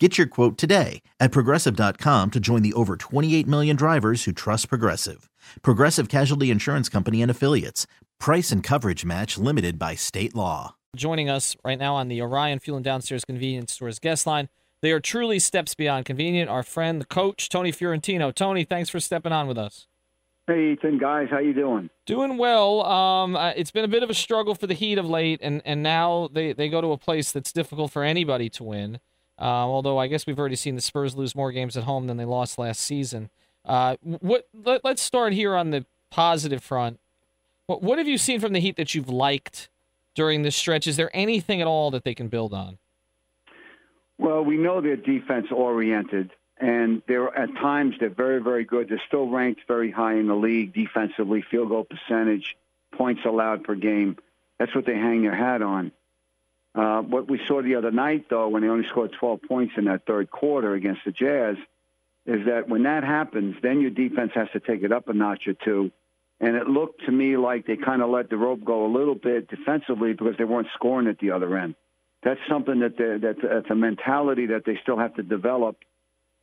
Get your quote today at progressive.com to join the over 28 million drivers who trust Progressive. Progressive Casualty Insurance Company and Affiliates. Price and coverage match limited by state law. Joining us right now on the Orion Fuel and Downstairs Convenience Stores guest line. They are truly steps beyond convenient. Our friend, the coach, Tony Fiorentino. Tony, thanks for stepping on with us. Hey, Ethan, guys, how you doing? Doing well. Um, uh, it's been a bit of a struggle for the Heat of late, and, and now they, they go to a place that's difficult for anybody to win. Uh, although I guess we've already seen the Spurs lose more games at home than they lost last season. Uh, what? Let, us start here on the positive front. What, what have you seen from the Heat that you've liked during this stretch? Is there anything at all that they can build on? Well, we know they're defense oriented, and they're at times they're very, very good. They're still ranked very high in the league defensively, field goal percentage, points allowed per game. That's what they hang their hat on. Uh, what we saw the other night, though, when they only scored 12 points in that third quarter against the Jazz, is that when that happens, then your defense has to take it up a notch or two. And it looked to me like they kind of let the rope go a little bit defensively because they weren't scoring at the other end. That's something that that's, that's a mentality that they still have to develop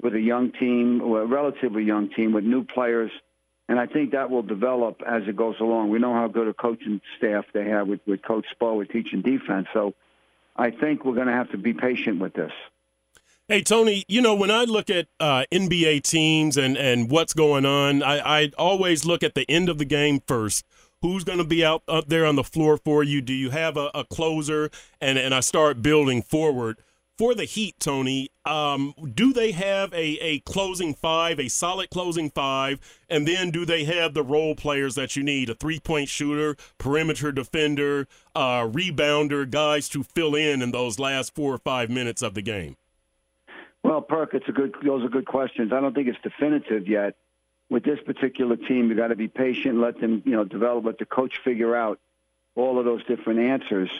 with a young team, or a relatively young team with new players. And I think that will develop as it goes along. We know how good a coaching staff they have with, with Coach Spo with teaching defense. So I think we're going to have to be patient with this. Hey Tony, you know when I look at uh, NBA teams and and what's going on, I, I always look at the end of the game first. Who's going to be out up there on the floor for you? Do you have a, a closer? And and I start building forward for the Heat, Tony, um, do they have a, a closing five, a solid closing five, and then do they have the role players that you need? A three point shooter, perimeter defender, uh, rebounder, guys to fill in in those last four or five minutes of the game? Well, Perk, it's a good. Those are good questions. I don't think it's definitive yet. With this particular team, you got to be patient, let them, you know, develop, let the coach figure out all of those different answers.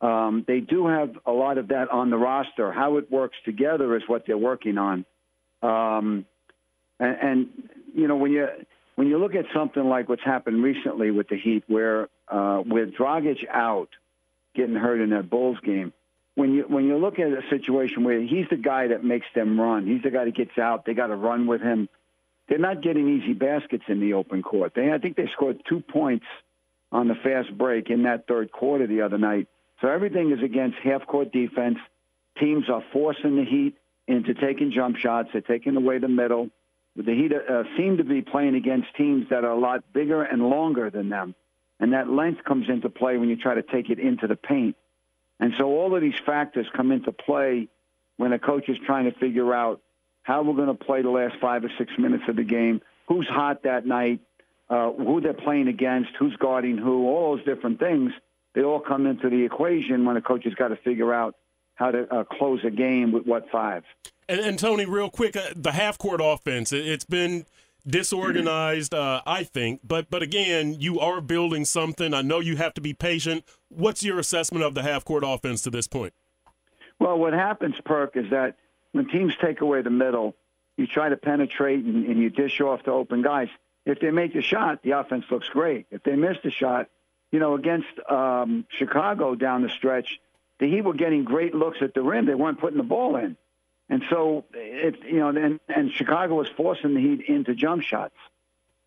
Um, they do have a lot of that on the roster. How it works together is what they're working on. Um, and, and you know when you when you look at something like what's happened recently with the Heat, where uh, with Dragic out, getting hurt in that Bulls game, when you when you look at a situation where he's the guy that makes them run, he's the guy that gets out. They got to run with him. They're not getting easy baskets in the open court. They I think they scored two points on the fast break in that third quarter the other night. So everything is against half court defense. Teams are forcing the Heat into taking jump shots. They're taking away the middle. The Heat uh, seem to be playing against teams that are a lot bigger and longer than them. And that length comes into play when you try to take it into the paint. And so all of these factors come into play when a coach is trying to figure out how we're going to play the last five or six minutes of the game, who's hot that night, uh, who they're playing against, who's guarding who, all those different things – they all come into the equation when a coach has got to figure out how to uh, close a game with what five. And, and Tony, real quick, uh, the half court offense, it, has been disorganized, uh, I think. But but again, you are building something. I know you have to be patient. What's your assessment of the half court offense to this point? Well, what happens, Perk, is that when teams take away the middle, you try to penetrate and, and you dish off to open guys. If they make the shot, the offense looks great. If they miss the shot, you know, against um, Chicago down the stretch, the Heat were getting great looks at the rim. They weren't putting the ball in. And so, it, you know, and, and Chicago was forcing the Heat into jump shots.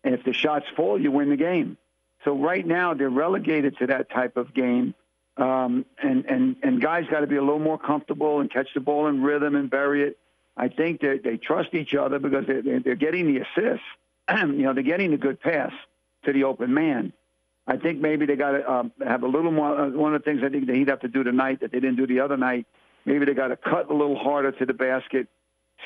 And if the shots fall, you win the game. So right now, they're relegated to that type of game. Um, and, and, and guys got to be a little more comfortable and catch the ball in rhythm and bury it. I think that they trust each other because they're, they're getting the assist. you know, they're getting a good pass to the open man. I think maybe they got to um, have a little more. Uh, one of the things I think that he'd have to do tonight that they didn't do the other night, maybe they got to cut a little harder to the basket,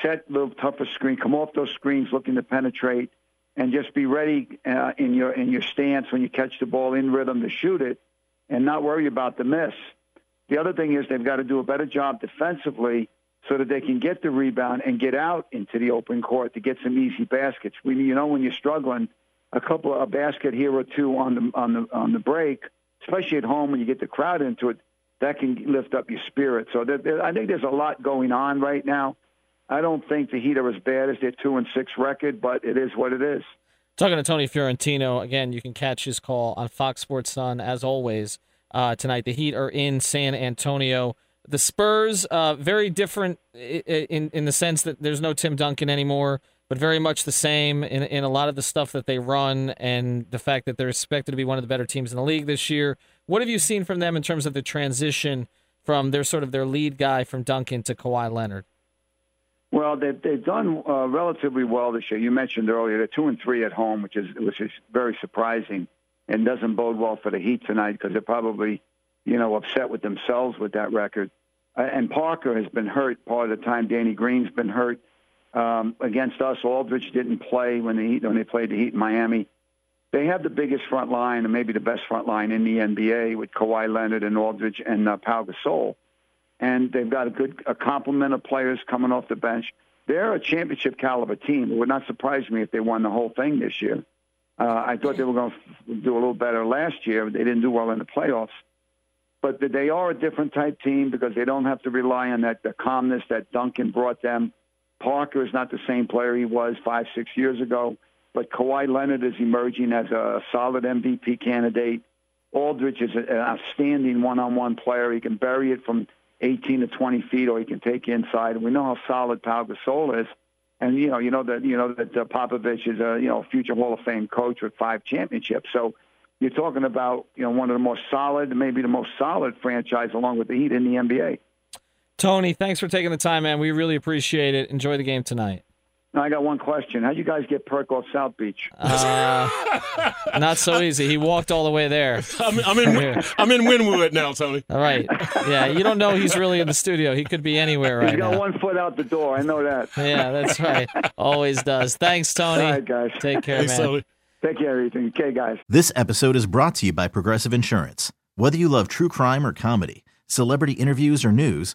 set a little tougher screen, come off those screens looking to penetrate, and just be ready uh, in your in your stance when you catch the ball in rhythm to shoot it, and not worry about the miss. The other thing is they've got to do a better job defensively so that they can get the rebound and get out into the open court to get some easy baskets. We, you know, when you're struggling a couple a basket here or two on the on the on the break, especially at home when you get the crowd into it, that can lift up your spirit. So there, there, I think there's a lot going on right now. I don't think the Heat are as bad as their two and six record, but it is what it is. Talking to Tony Fiorentino again, you can catch his call on Fox Sports Sun as always uh, tonight. The Heat are in San Antonio. The Spurs, uh, very different in in the sense that there's no Tim Duncan anymore, but very much the same in in a lot of the stuff that they run and the fact that they're expected to be one of the better teams in the league this year. What have you seen from them in terms of the transition from their sort of their lead guy from Duncan to Kawhi Leonard? Well, they've they've done uh, relatively well this year. You mentioned earlier they're two and three at home, which is which is very surprising and doesn't bode well for the Heat tonight because they're probably, you know, upset with themselves with that record. Uh, and Parker has been hurt part of the time. Danny Green's been hurt um, against us. Aldridge didn't play when the Heat when they played the Heat in Miami. They have the biggest front line and maybe the best front line in the NBA with Kawhi Leonard and Aldridge and uh, Pau Gasol. And they've got a good a complement of players coming off the bench. They're a championship caliber team. It would not surprise me if they won the whole thing this year. Uh, I thought they were going to do a little better last year. They didn't do well in the playoffs, but they are a different type team because they don't have to rely on that the calmness that Duncan brought them. Parker is not the same player he was five, six years ago, but Kawhi Leonard is emerging as a solid MVP candidate. Aldridge is an outstanding one-on-one player. He can bury it from 18 to 20 feet, or he can take inside. We know how solid Pau Gasol is. And you know, you know that you know that uh, Popovich is a you know future Hall of Fame coach with five championships. So you're talking about you know one of the most solid, maybe the most solid franchise along with the Heat in the NBA. Tony, thanks for taking the time, man. We really appreciate it. Enjoy the game tonight. I got one question. How'd you guys get Perk off South Beach? Uh, not so easy. He walked all the way there. I'm, I'm in. I'm in Wynwood now, Tony. All right. Yeah, you don't know he's really in the studio. He could be anywhere right now. He's got now. one foot out the door. I know that. Yeah, that's right. Always does. Thanks, Tony. All right, guys. Take care, Thanks, man. Tony. Take care of everything. Okay, guys. This episode is brought to you by Progressive Insurance. Whether you love true crime or comedy, celebrity interviews or news,